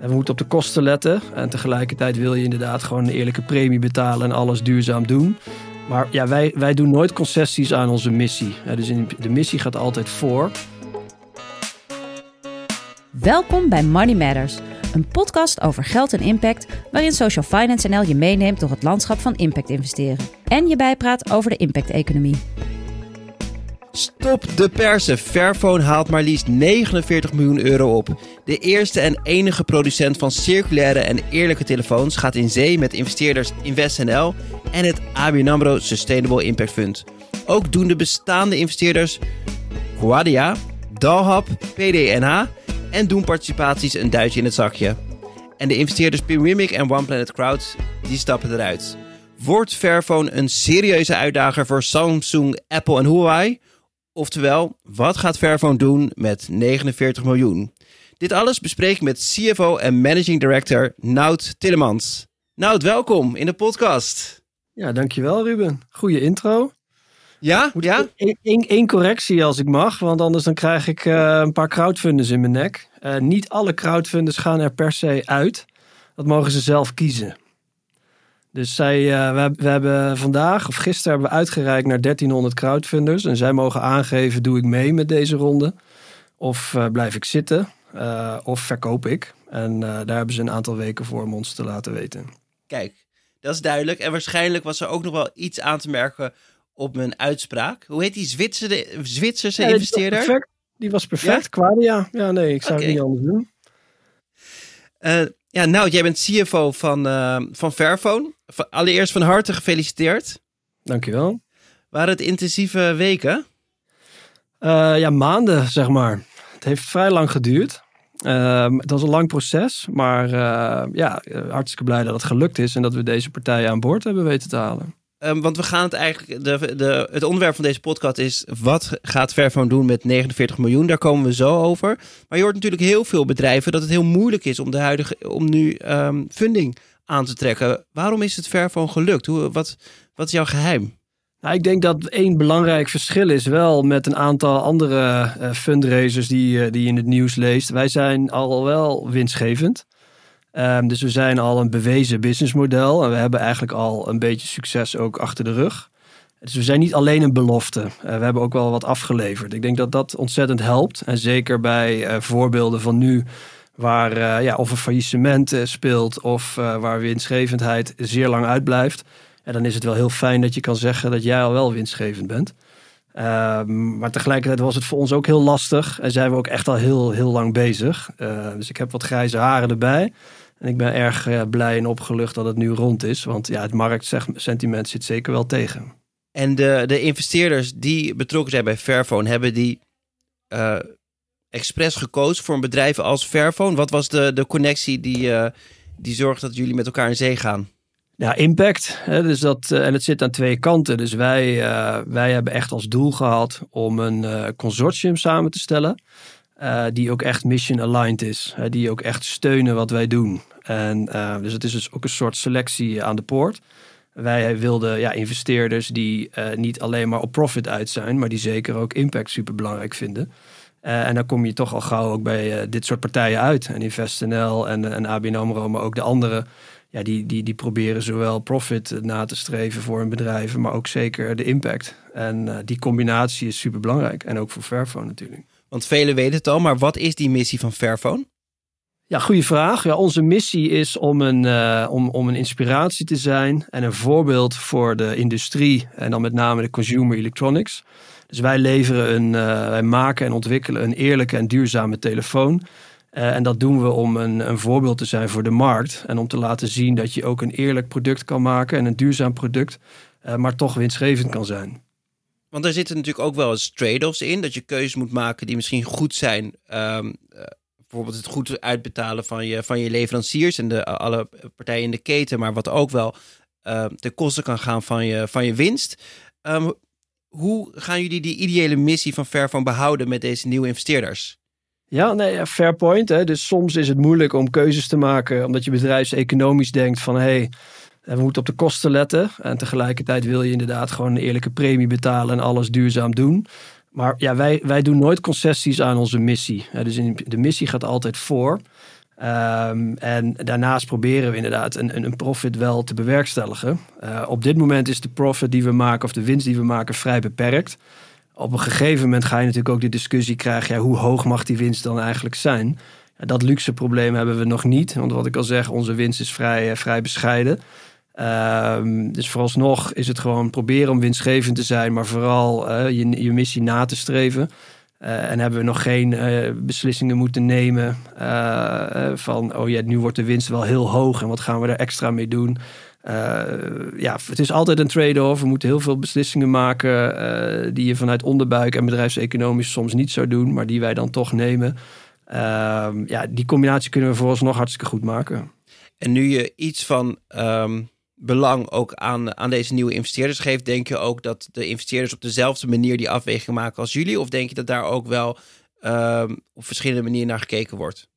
We moeten op de kosten letten. En tegelijkertijd wil je inderdaad gewoon een eerlijke premie betalen en alles duurzaam doen. Maar ja, wij, wij doen nooit concessies aan onze missie. dus de missie gaat altijd voor. Welkom bij Money Matters, een podcast over geld en impact, waarin Social Finance NL je meeneemt door het landschap van impact investeren en je bijpraat over de impact-economie. Stop de persen. Fairphone haalt maar liefst 49 miljoen euro op. De eerste en enige producent van circulaire en eerlijke telefoons gaat in zee met investeerders InvestNL en het ABN AMRO Sustainable Impact Fund. Ook doen de bestaande investeerders Quadia, Dalhab, PDNH en doen participaties een duitje in het zakje. En de investeerders Pinwimic en One Planet Crowd die stappen eruit. Wordt Fairphone een serieuze uitdager voor Samsung, Apple en Huawei? Oftewel, wat gaat Fairphone doen met 49 miljoen? Dit alles bespreek ik met CFO en Managing Director Nout Tillemans. Nout, welkom in de podcast. Ja, dankjewel Ruben. Goeie intro. Ja? Moet ja? Eén correctie als ik mag, want anders dan krijg ik uh, een paar crowdfunders in mijn nek. Uh, niet alle crowdfunders gaan er per se uit. Dat mogen ze zelf kiezen. Dus zij, uh, we, we, hebben vandaag of gisteren hebben we uitgereikt naar 1300 crowdfunders. En zij mogen aangeven, doe ik mee met deze ronde? Of uh, blijf ik zitten? Uh, of verkoop ik? En daar hebben ze een aantal weken voor om ons te laten weten. Kijk, dat is duidelijk. En waarschijnlijk was er ook nog wel iets aan te merken op mijn uitspraak. Hoe heet die Zwitserse, Zwitserse ja, investeerder? Die was perfect. Die was perfect. Ja? Quadia. Ja, nee, ik zou okay. het niet anders doen. Ja, nou, jij bent CFO van, van Fairphone. Allereerst van harte gefeliciteerd. Dankjewel. Waren het intensieve weken? Uh, ja, maanden, zeg maar. Het heeft vrij lang geduurd. Uh, het was een lang proces, maar uh, ja, hartstikke blij dat het gelukt is en dat we deze partijen aan boord hebben weten te halen. Um, want we gaan het eigenlijk, de, de, het onderwerp van deze podcast is: wat gaat Fairphone doen met 49 miljoen? Daar komen we zo over. Maar je hoort natuurlijk heel veel bedrijven dat het heel moeilijk is om, de huidige, om nu um, funding aan te trekken. Waarom is het Fairphone gelukt? Hoe, wat, wat is jouw geheim? Nou, ik denk dat één belangrijk verschil is wel met een aantal andere uh, fundraisers die, uh, die je in het nieuws leest. Wij zijn al wel winstgevend. Um, dus we zijn al een bewezen businessmodel en we hebben eigenlijk al een beetje succes ook achter de rug. Dus we zijn niet alleen een belofte. Uh, we hebben ook wel wat afgeleverd. Ik denk dat dat ontzettend helpt. En zeker bij voorbeelden van nu waar uh, ja, of een faillissement speelt of waar winstgevendheid zeer lang uitblijft. En dan is het wel heel fijn dat je kan zeggen dat jij al wel winstgevend bent. Ehm, maar tegelijkertijd was het voor ons ook heel lastig en zijn we ook echt al heel, heel lang bezig. dus ik heb wat grijze haren erbij. En ik ben erg blij en opgelucht dat het nu rond is. Want ja, het marktsentiment zit zeker wel tegen. En de, de investeerders die betrokken zijn bij Fairphone, hebben die expres gekozen voor een bedrijf als Fairphone? Wat was de, de connectie die, uh, die zorgt dat jullie met elkaar in zee gaan? Ja, impact. Hè, dus dat, uh, en het zit aan twee kanten. Dus wij, uh, wij hebben echt als doel gehad om een consortium samen te stellen. Die ook echt mission aligned is. Die ook echt steunen wat wij doen. En, dus het is dus ook een soort selectie aan de poort. Wij wilden ja, investeerders die niet alleen maar op profit uit zijn, maar die zeker ook impact super belangrijk vinden. En dan kom je toch al gauw ook bij dit soort partijen uit. En InvestNL en, en ABN AMRO, maar ook de andere. Ja, die, die, die proberen zowel profit na te streven voor hun bedrijven, maar ook zeker de impact. En die combinatie is super belangrijk. En ook voor Fairphone natuurlijk. Want velen weten het al, maar wat is die missie van Fairphone? Ja, goede vraag. Ja, onze missie is om een, om, om een inspiratie te zijn en een voorbeeld voor de industrie. En dan met name de consumer electronics. Dus wij leveren een, uh, wij maken en ontwikkelen een eerlijke en duurzame telefoon. Uh, en dat doen we om een, een, voorbeeld te zijn voor de markt. En om te laten zien dat je ook een eerlijk product kan maken en een duurzaam product, maar toch winstgevend kan zijn. Want er zitten natuurlijk ook wel eens trade-offs in. Dat je keuzes moet maken die misschien goed zijn. Um, bijvoorbeeld het goed uitbetalen van je, van je leveranciers en de, alle partijen in de keten. Maar wat ook wel ten koste kan gaan van je, van je winst. Um, hoe gaan jullie die ideale missie van Fairphone behouden met deze nieuwe investeerders? Ja, nee, fair point. Hè. Dus soms is het moeilijk om keuzes te maken, omdat je bedrijfseconomisch denkt van hé, hey, we moeten op de kosten letten. En tegelijkertijd wil je inderdaad gewoon een eerlijke premie betalen en alles duurzaam doen. Maar ja, wij, wij doen nooit concessies aan onze missie. dus de missie gaat altijd voor. Um, en daarnaast proberen we inderdaad een, een profit wel te bewerkstelligen. Uh, op dit moment is de profit die we maken of de winst die we maken vrij beperkt. Op een gegeven moment ga je natuurlijk ook de discussie krijgen: ja, hoe hoog mag die winst dan eigenlijk zijn? Dat luxe probleem hebben we nog niet. Want wat ik al zeg, onze winst is vrij, uh, vrij bescheiden. Um, dus vooralsnog is het gewoon proberen om winstgevend te zijn, maar vooral uh, je, je missie na te streven. Uh, en hebben we nog geen uh, beslissingen moeten nemen van, oh ja, nu wordt de winst wel heel hoog en wat gaan we er extra mee doen? ja, het is altijd een trade-off. We moeten heel veel beslissingen maken die je vanuit onderbuik en bedrijfseconomisch soms niet zou doen, maar die wij dan toch nemen. Ehm, ja, die combinatie kunnen we vooralsnog hartstikke goed maken. En nu je iets van um belang ook aan, aan deze nieuwe investeerders geeft, denk je ook dat de investeerders op dezelfde manier die afweging maken als jullie? Of denk je dat daar ook wel um, op verschillende manieren naar gekeken wordt?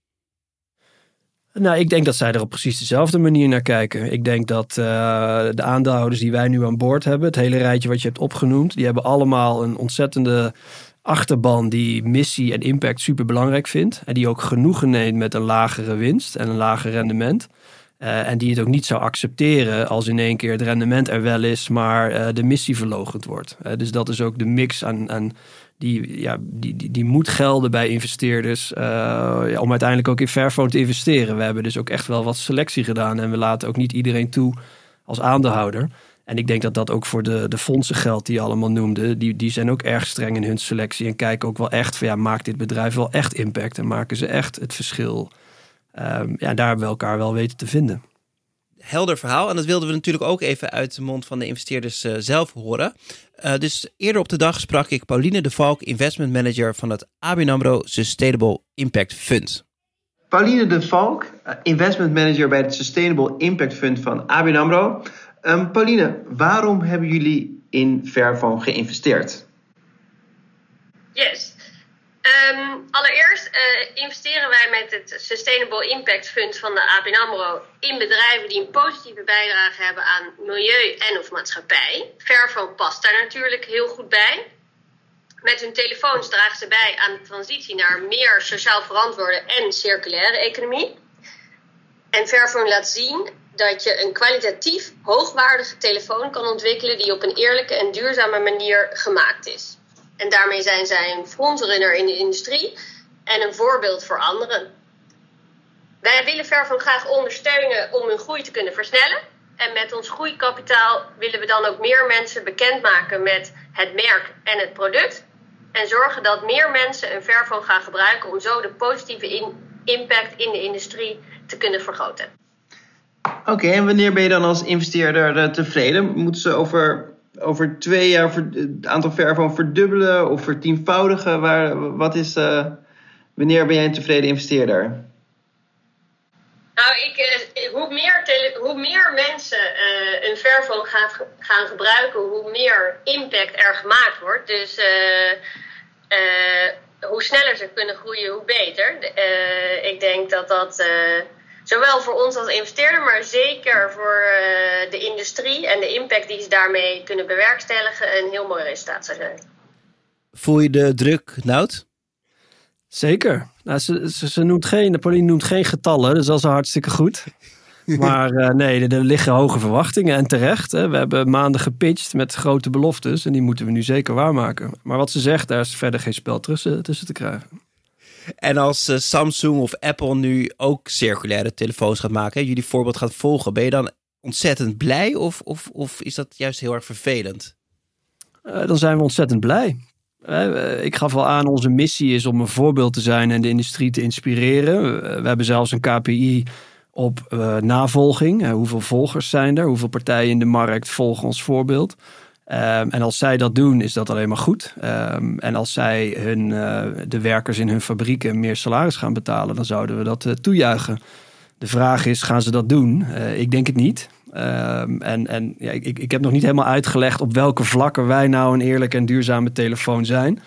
Nou, ik denk dat zij er op precies dezelfde manier naar kijken. Ik denk dat uh, de aandeelhouders die wij nu aan boord hebben, het hele rijtje wat je hebt opgenoemd, die hebben allemaal een ontzettende achterban die missie en impact super belangrijk vindt. En die ook genoegen neemt met een lagere winst en een lager rendement. Uh, en die het ook niet zou accepteren als in één keer het rendement er wel is, maar uh, de missie verlogend wordt. Uh, dus dat is ook de mix aan, aan die, ja, die, die, die moet gelden bij investeerders ja, om uiteindelijk ook in Fairphone te investeren. We hebben dus ook echt wel wat selectie gedaan en we laten ook niet iedereen toe als aandeelhouder. En ik denk dat dat ook voor de, de fondsen geldt die je allemaal noemde. Die, die zijn ook erg streng in hun selectie en kijken ook wel echt van ja, maakt dit bedrijf wel echt impact en maken ze echt het verschil um, ja, daar hebben we elkaar wel weten te vinden. Helder verhaal. En dat wilden we natuurlijk ook even uit de mond van de investeerders uh, zelf horen. Uh, dus eerder op de dag sprak ik Pauline de Valk, investment manager van het ABN AMRO Sustainable Impact Fund. Pauline de Valk, eh, investment manager bij het Sustainable Impact Fund van ABN AMRO. Um, Pauline, waarom hebben jullie in Fairphone geïnvesteerd? Yes, Um, allereerst uh, investeren wij met het Sustainable Impact Fund van de ABN AMRO in bedrijven die een positieve bijdrage hebben aan milieu en of maatschappij. Fairphone past daar natuurlijk heel goed bij. Met hun telefoons dragen ze bij aan de transitie naar meer sociaal verantwoorde en circulaire economie. En Fairphone laat zien dat je een kwalitatief hoogwaardige telefoon kan ontwikkelen die op een eerlijke en duurzame manier gemaakt is. En daarmee zijn zij een frontrunner in de industrie en een voorbeeld voor anderen. Wij willen Fairphone graag ondersteunen om hun groei te kunnen versnellen. En met ons groeikapitaal willen we dan ook meer mensen bekendmaken met het merk en het product. En zorgen dat meer een Fairphone gaan gebruiken om zo de positieve impact in de industrie te kunnen vergroten. Oké, en wanneer ben je dan als investeerder eh, tevreden? Moeten ze over over twee jaar het aantal Fairphone verdubbelen of vertienvoudigen? Waar, wat is, uh, wanneer ben jij een tevreden investeerder? Nou, ik, uh, hoe, meer hoe meer mensen uh, een Fairphone gaat, gaan gebruiken, hoe meer impact er gemaakt wordt. Dus hoe sneller ze kunnen groeien, hoe beter. ik denk dat dat zowel voor ons als investeerder, maar zeker voor uh, de industrie en de impact die ze daarmee kunnen bewerkstelligen, een heel mooi resultaat zou zijn. Voel je de druk, Nout? Zeker. Nou, ze, ze, ze, noemt geen, Pauline noemt geen getallen, dus dat is hartstikke goed. Maar uh, nee, er, liggen hoge verwachtingen en terecht. Hè. We hebben maanden gepitcht met grote beloftes en die moeten we nu zeker waarmaken. Maar wat ze zegt, daar is verder geen spel tussen, tussen te krijgen. En als uh, Samsung of Apple nu ook circulaire telefoons gaat maken, jullie voorbeeld gaat volgen, ben je dan ontzettend blij of, of, of is dat juist heel erg vervelend? Uh, dan zijn we ontzettend blij. Uh, ik gaf wel aan, onze missie is om een voorbeeld te zijn en de industrie te inspireren. we hebben zelfs een KPI op navolging. hoeveel volgers zijn er? Hoeveel partijen in de markt volgen ons voorbeeld? Um, en als zij dat doen, is dat alleen maar goed. Um, en als zij hun, uh, de werkers in hun fabrieken meer salaris gaan betalen, dan zouden we dat uh, toejuichen. De vraag is, gaan ze dat doen? Uh, ik denk het niet. Um, en en ja, ik, ik heb nog niet helemaal uitgelegd op welke vlakken wij nou een eerlijke en duurzame telefoon zijn.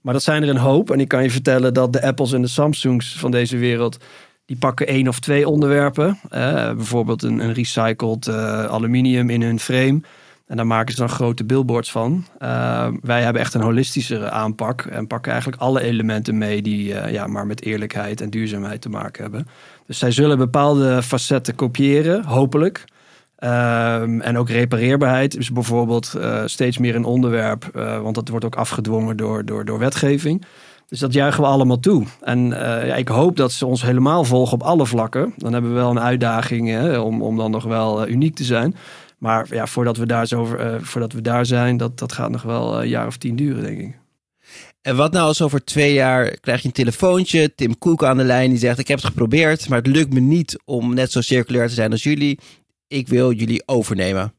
Maar dat zijn er een hoop. En ik kan je vertellen dat de Apples en de Samsungs van deze wereld die pakken één of twee onderwerpen. bijvoorbeeld een, een recycled aluminium in hun frame. En daar maken ze dan grote billboards van. Uh, wij hebben echt een holistischere aanpak en pakken eigenlijk alle elementen mee die uh, ja, maar met eerlijkheid en duurzaamheid te maken hebben. Dus zij zullen bepaalde facetten kopiëren, hopelijk. Um, en ook repareerbaarheid is bijvoorbeeld uh, steeds meer een onderwerp, want dat wordt ook afgedwongen door, door, door wetgeving. Dus dat juichen we allemaal toe. En ja, ik hoop dat ze ons helemaal volgen op alle vlakken. Dan hebben we wel een uitdaging hè, om, om dan nog wel uniek te zijn. Maar ja, voordat we daar, zo, uh, voordat we daar zijn, dat, dat gaat nog wel een jaar of tien duren, denk ik. En wat nou als over twee jaar krijg je een telefoontje, Tim Cook aan de lijn, die zegt: Ik heb het geprobeerd, maar het lukt me niet om net zo circulair te zijn als jullie. Ik wil jullie overnemen.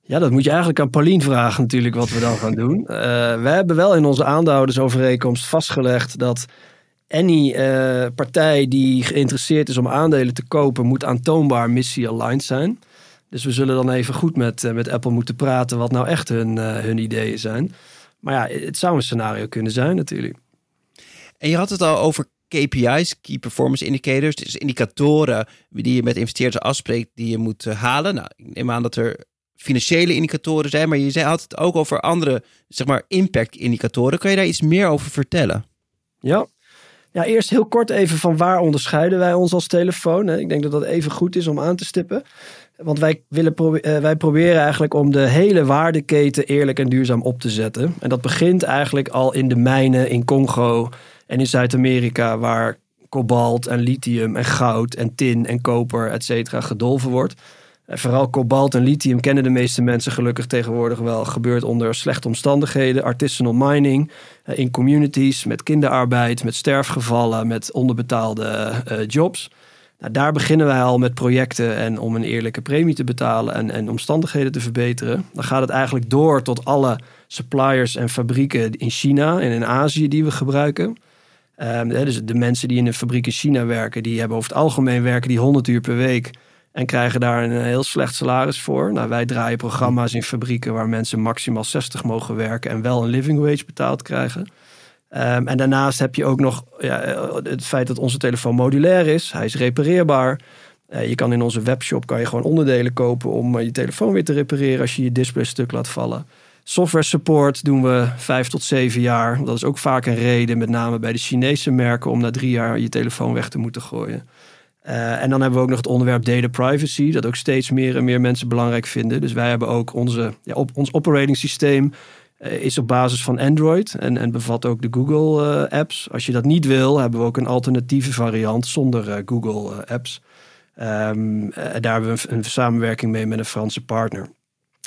Ja, dat moet je eigenlijk aan Paulien vragen, natuurlijk, wat we dan gaan doen. Uh, we hebben wel in onze aandeelhoudersovereenkomst vastgelegd dat any uh, partij die geïnteresseerd is om aandelen te kopen, moet aantoonbaar missie-aligned zijn. Dus we zullen dan even goed met, uh, met Apple moeten praten wat nou echt hun, uh, hun ideeën zijn. Maar ja, het zou een scenario kunnen zijn natuurlijk. En je had het al over KPI's, Key Performance Indicators. Dus indicatoren die je met investeerders afspreekt die je moet halen. Nou, ik neem aan dat er financiële indicatoren zijn, maar je had het ook over andere, zeg maar, impact indicatoren. Kan je daar iets meer over vertellen? Ja, ja, eerst heel kort even van waar onderscheiden wij ons als telefoon. Ik denk dat dat even goed is om aan te stippen. Want wij, willen probe wij proberen eigenlijk om de hele waardeketen eerlijk en duurzaam op te zetten. En dat begint eigenlijk al in de mijnen in Congo en in Zuid-Amerika, waar kobalt en lithium en goud en tin en koper, et cetera, gedolven wordt. En vooral kobalt en lithium kennen de meeste mensen gelukkig tegenwoordig wel. Gebeurt onder slechte omstandigheden, artisanal mining, eh, in communities, met kinderarbeid, met sterfgevallen, met onderbetaalde uh, jobs. Nou, daar beginnen wij al met projecten en om een eerlijke premie te betalen en, en omstandigheden te verbeteren. Dan gaat het eigenlijk door tot alle suppliers en fabrieken in China en in Azië die we gebruiken. Um, dus de mensen die in een fabriek in China werken, die hebben over het algemeen werken die 100 uur per week. En krijgen daar een heel slecht salaris voor. Nou, wij draaien programma's in fabrieken waar mensen maximaal 60 mogen werken en wel een living wage betaald krijgen. Um, en daarnaast heb je ook nog ja, het feit dat onze telefoon modulair is. Hij is repareerbaar. Uh, je kan in onze webshop kan je gewoon onderdelen kopen om je telefoon weer te repareren als je je display stuk laat vallen. Software support doen we vijf tot zeven jaar. Dat is ook vaak een reden, met name bij de Chinese merken, om na drie jaar je telefoon weg te moeten gooien. Uh, en dan hebben we ook nog het onderwerp data privacy, dat ook steeds meer en meer mensen belangrijk vinden. Dus wij hebben ook onze, ja, op, ons operating systeem uh, is op basis van Android en, en bevat ook de Google uh, apps. Als je dat niet wil, hebben we ook een alternatieve variant zonder Google apps. Um, daar hebben we een, een, samenwerking mee met een Franse partner.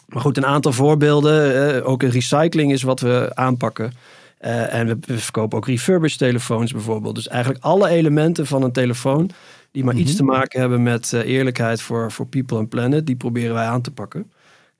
Maar goed, een aantal voorbeelden. ook een recycling is wat we aanpakken. En we, we verkopen ook refurbished telefoons bijvoorbeeld. Dus eigenlijk alle elementen van een telefoon die maar iets mhm. te maken hebben met uh, eerlijkheid voor, voor people en planet. Die proberen wij aan te pakken.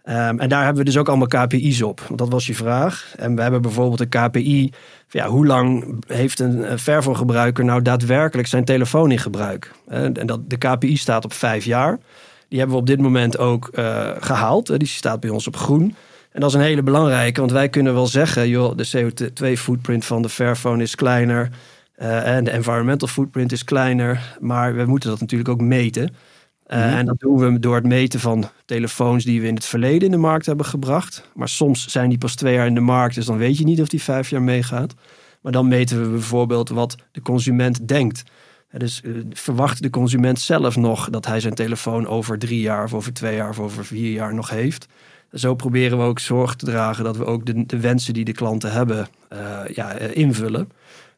Um, en daar hebben we dus ook allemaal KPI's op. Want dat was je vraag. En we hebben bijvoorbeeld een KPI. Ja, hoe lang heeft een Fairphone-gebruiker nou daadwerkelijk zijn telefoon in gebruik? En dat, de KPI staat op vijf jaar. Die hebben we op dit moment ook uh, gehaald. Die staat bij ons op groen. En dat is een hele belangrijke, want wij kunnen wel zeggen: joh, de CO2-footprint van de Fairphone is kleiner. Uh, en de environmental footprint is kleiner, maar we moeten dat natuurlijk ook meten. Uh, mm-hmm. En dat doen we door het meten van telefoons die we in het verleden in de markt hebben gebracht. Maar soms zijn die pas twee jaar in de markt, dus dan weet je niet of die vijf jaar meegaat. Maar dan meten we bijvoorbeeld wat de consument denkt. Dus uh, verwacht de consument zelf nog dat hij zijn telefoon over drie jaar of over twee jaar of over vier jaar nog heeft. Zo proberen we ook zorg te dragen dat we ook de, de wensen die de klanten hebben ja, invullen.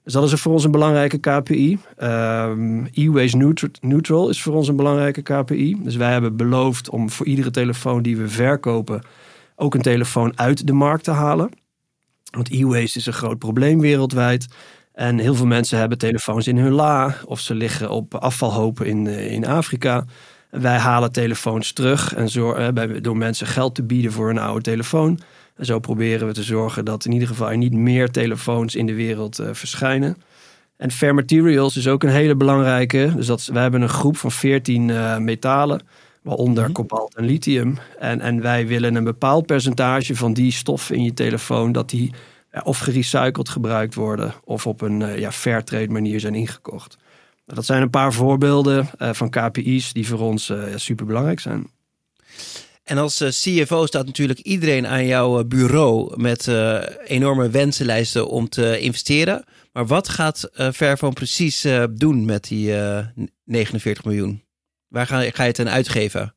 Dus dat is voor ons een belangrijke KPI. Um, E-waste neutral is voor ons een belangrijke KPI. Dus wij hebben beloofd om voor iedere telefoon die we verkopen ook een telefoon uit de markt te halen. Want e-waste is een groot probleem wereldwijd. En heel veel mensen hebben telefoons in hun la of ze liggen op afvalhopen in, eh, in Afrika. Wij halen telefoons terug en eh, door mensen geld te bieden voor een oude telefoon en zo proberen we te zorgen dat in ieder geval er niet meer telefoons in de wereld uh, verschijnen. En Fair Materials is ook een hele belangrijke. Dus dat, wij hebben een groep van 14 uh, eh, metalen, waaronder mm kobalt en lithium. En, en wij willen een bepaald percentage van die stoffen in je telefoon, dat die of gerecycled gebruikt worden of op een ja, fair trade manier zijn ingekocht. Dat zijn een paar voorbeelden van KPI's die voor ons super belangrijk zijn. En als eh, CFO staat natuurlijk iedereen aan jouw bureau met enorme wensenlijsten om te investeren. Maar wat gaat Fairphone precies doen met die 49 miljoen? Waar ga, ga je het aan uitgeven?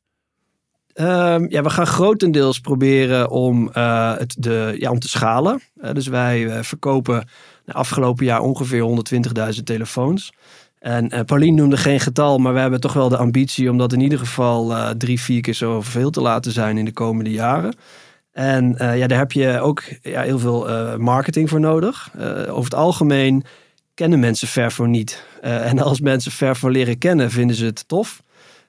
Um, ja, we gaan grotendeels proberen om, uh, het de, ja, om te schalen. Uh, dus wij uh, verkopen afgelopen jaar ongeveer 120.000 telefoons. En Pauline noemde geen getal, maar we hebben toch wel de ambitie om dat in ieder geval drie, vier keer zoveel te laten zijn in de komende jaren. En ja, daar heb je ook ja, heel veel marketing voor nodig. over het algemeen kennen mensen Fairphone niet. en als mensen Fairphone leren kennen, vinden ze het tof.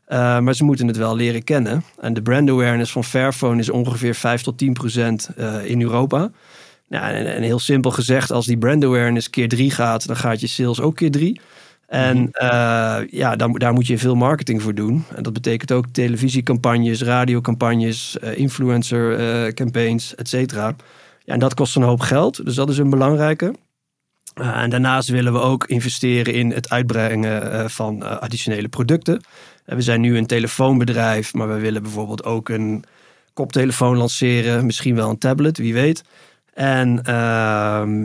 Uh, maar ze moeten het wel leren kennen. En de brand awareness van Fairphone is ongeveer 5 tot 10 procent uh, in Europa. Nou, en, en, heel simpel gezegd, als die brand awareness keer 3 gaat, dan gaat je sales ook keer 3. En uh, ja, dan, daar moet je veel marketing voor doen. En dat betekent ook televisiecampagnes, radiocampagnes, influencer campaigns, et cetera. Ja, en dat kost een hoop geld, dus dat is een belangrijke. en daarnaast willen we ook investeren in het uitbrengen van additionele producten. We zijn nu een telefoonbedrijf, maar we willen bijvoorbeeld ook een koptelefoon lanceren. Misschien wel een tablet, wie weet. En uh,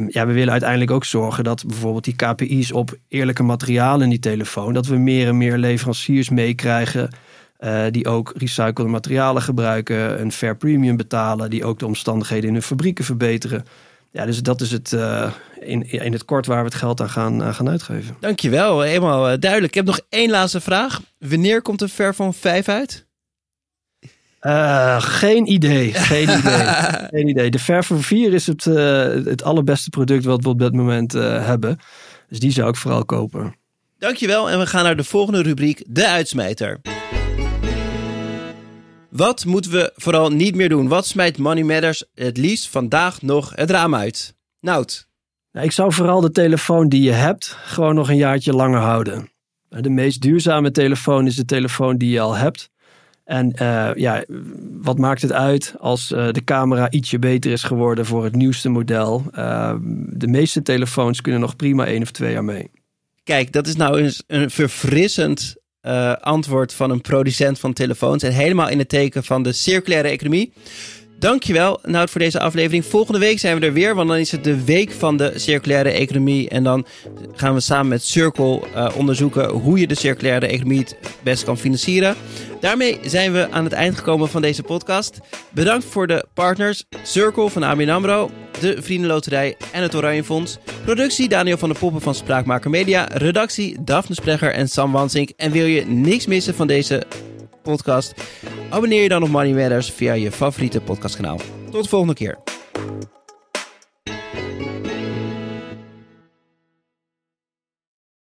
ja, we willen uiteindelijk ook zorgen dat bijvoorbeeld die KPI's op eerlijke materialen in die telefoon, dat we meer en meer leveranciers meekrijgen. Uh, die ook recyclede materialen gebruiken, een fair premium betalen, die ook de omstandigheden in hun fabrieken verbeteren. Ja, dus dat is het uh, in, in het kort waar we het geld aan gaan, uh, gaan uitgeven. Dankjewel, helemaal duidelijk. Ik heb nog één laatste vraag. Wanneer komt de Fairphone 5 uit? Geen idee, geen idee. geen idee. De Fairphone 4 is het, het allerbeste product wat we op dit moment hebben. Dus die zou ik vooral kopen. Dankjewel en we gaan naar de volgende rubriek, de uitsmijter. Wat moeten we vooral niet meer doen? Wat smijt Money Matters het liefst vandaag nog het raam uit? Nout. Nou, ik zou vooral de telefoon die je hebt gewoon nog een jaartje langer houden. De meest duurzame telefoon is de telefoon die je al hebt. En uh, ja, wat maakt het uit als uh, de camera ietsje beter is geworden voor het nieuwste model? Uh, de meeste telefoons kunnen nog prima één of twee jaar mee. Kijk, dat is nou eens een verfrissend uh, antwoord van een producent van telefoons. En helemaal in het teken van de circulaire economie. Dankjewel, Nout, voor deze aflevering. Volgende week zijn we er weer, want dan is het de week van de circulaire economie. En dan gaan we samen met Circle uh, onderzoeken hoe je de circulaire economie het best kan financieren. Daarmee zijn we aan het eind gekomen van deze podcast. Bedankt voor de partners Circle van ABN AMRO, de Vriendenloterij en het Oranje Fonds. Productie Daniel van der Poppen van Spraakmaker Media. Redactie Daphne Sprecher en Sam Wansink. En wil je niks missen van deze podcast? Abonneer je dan op Money Matters via je favoriete podcastkanaal. Tot de volgende keer.